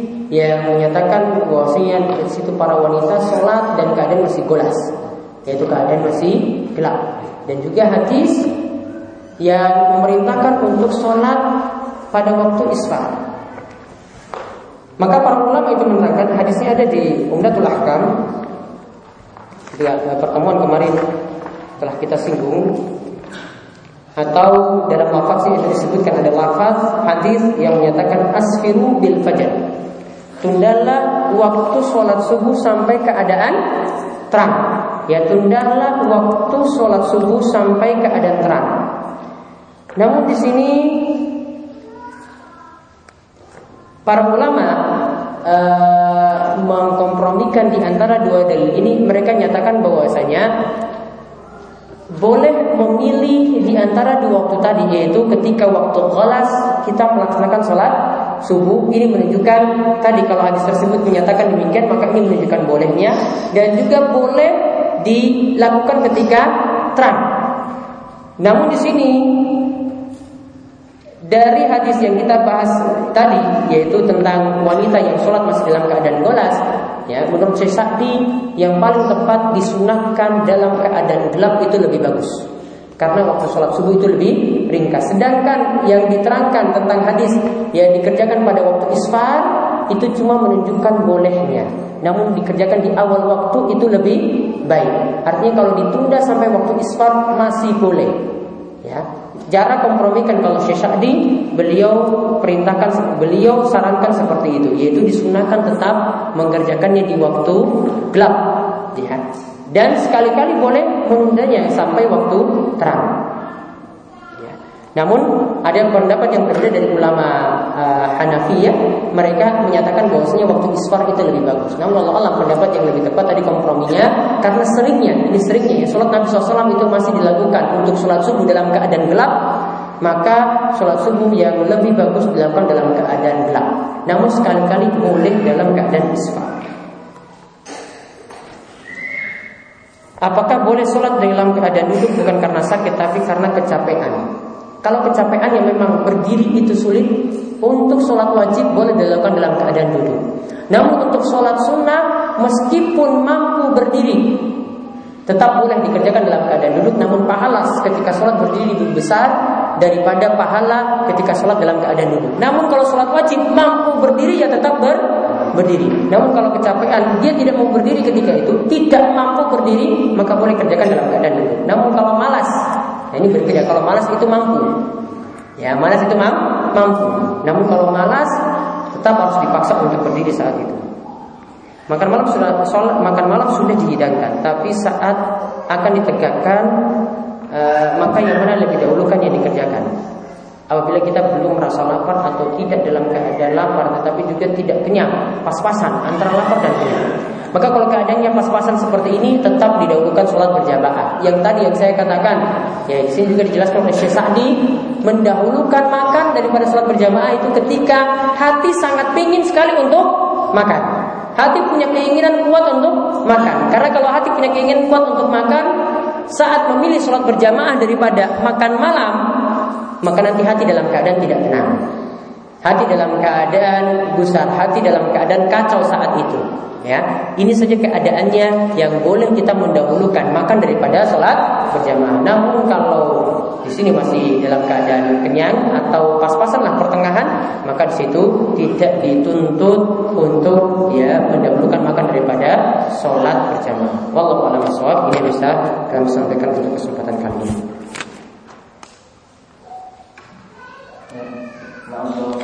yang menyatakan bahwasanya di situ para wanita sholat dan keadaan masih golas, yaitu keadaan masih gelap. Dan juga hadis yang memerintahkan untuk sholat pada waktu isfar. Maka para ulama itu menerangkan hadisnya ada di Umdatul Ahkam. Di pertemuan kemarin telah kita singgung atau dalam lafaz yang disebutkan ada lafaz hadis yang menyatakan asfiru bil fajar. Tundalah waktu sholat subuh sampai keadaan terang. Ya tundalah waktu sholat subuh sampai keadaan terang. Namun di sini para ulama uh, mengkompromikan di antara dua dalil ini mereka nyatakan bahwasanya boleh memilih di antara dua waktu tadi yaitu ketika waktu kelas kita melaksanakan sholat subuh ini menunjukkan tadi kalau hadis tersebut menyatakan demikian maka ini menunjukkan bolehnya dan juga boleh dilakukan ketika terang. Namun di sini dari hadis yang kita bahas tadi yaitu tentang wanita yang sholat masih dalam keadaan golas ya menurut saya Sa'di yang paling tepat disunahkan dalam keadaan gelap itu lebih bagus karena waktu sholat subuh itu lebih ringkas. Sedangkan yang diterangkan tentang hadis yang dikerjakan pada waktu isfar itu cuma menunjukkan bolehnya. Namun dikerjakan di awal waktu itu lebih baik. Artinya kalau ditunda sampai waktu isfar masih boleh. Ya. Jarak kompromikan kalau Syekh Sa'di beliau perintahkan beliau sarankan seperti itu. Yaitu disunahkan tetap mengerjakannya di waktu gelap. Ya. Dan sekali-kali boleh menundanya sampai waktu terang. Namun ada pendapat yang berbeda dari ulama uh, Hanafiyah, mereka menyatakan bahwasanya waktu isfar itu lebih bagus. Namun Allah Allah pendapat yang lebih tepat tadi komprominya karena seringnya, ini seringnya ya, sholat Nabi SAW itu masih dilakukan untuk sholat subuh dalam keadaan gelap, maka sholat subuh yang lebih bagus dilakukan dalam keadaan gelap. Namun sekali-kali boleh dalam keadaan isfar. Apakah boleh sholat dalam keadaan duduk bukan karena sakit tapi karena kecapean? Kalau kecapean yang memang berdiri itu sulit, untuk sholat wajib boleh dilakukan dalam keadaan duduk. Namun untuk sholat sunnah, meskipun mampu berdiri, tetap boleh dikerjakan dalam keadaan duduk. Namun pahala ketika sholat berdiri lebih besar daripada pahala ketika sholat dalam keadaan duduk. Namun kalau sholat wajib mampu berdiri ya tetap ber berdiri. Namun kalau kecapean dia tidak mau berdiri ketika itu, tidak mampu berdiri, maka boleh kerjakan dalam keadaan duduk. Namun kalau malas, Nah, ini berbeda. Kalau malas itu mampu. Ya, malas itu mampu. Namun kalau malas tetap harus dipaksa untuk berdiri saat itu. Makan malam sudah sholat, makan malam sudah dihidangkan, tapi saat akan ditegakkan, uh, maka yang mana lebih dahulu kan yang dikerjakan. Apabila kita belum merasa lapar atau tidak dalam keadaan lapar tetapi juga tidak kenyang, pas-pasan antara lapar dan kenyang. Maka kalau keadaannya pas-pasan seperti ini tetap didahulukan sholat berjamaah. Yang tadi yang saya katakan, ya di sini juga dijelaskan oleh Syekh Sa'di mendahulukan makan daripada sholat berjamaah itu ketika hati sangat pingin sekali untuk makan. Hati punya keinginan kuat untuk makan. Karena kalau hati punya keinginan kuat untuk makan, saat memilih sholat berjamaah daripada makan malam, maka nanti hati dalam keadaan tidak tenang. Hati dalam keadaan gusar, hati dalam keadaan kacau saat itu. Ya, ini saja keadaannya yang boleh kita mendahulukan makan daripada sholat berjamaah. Namun kalau di sini masih dalam keadaan kenyang atau pas-pasan lah pertengahan, maka di situ tidak dituntut untuk ya mendahulukan makan daripada sholat berjamaah. Wallahu a'lam Ini bisa kami sampaikan untuk kesempatan kali ini. 然后说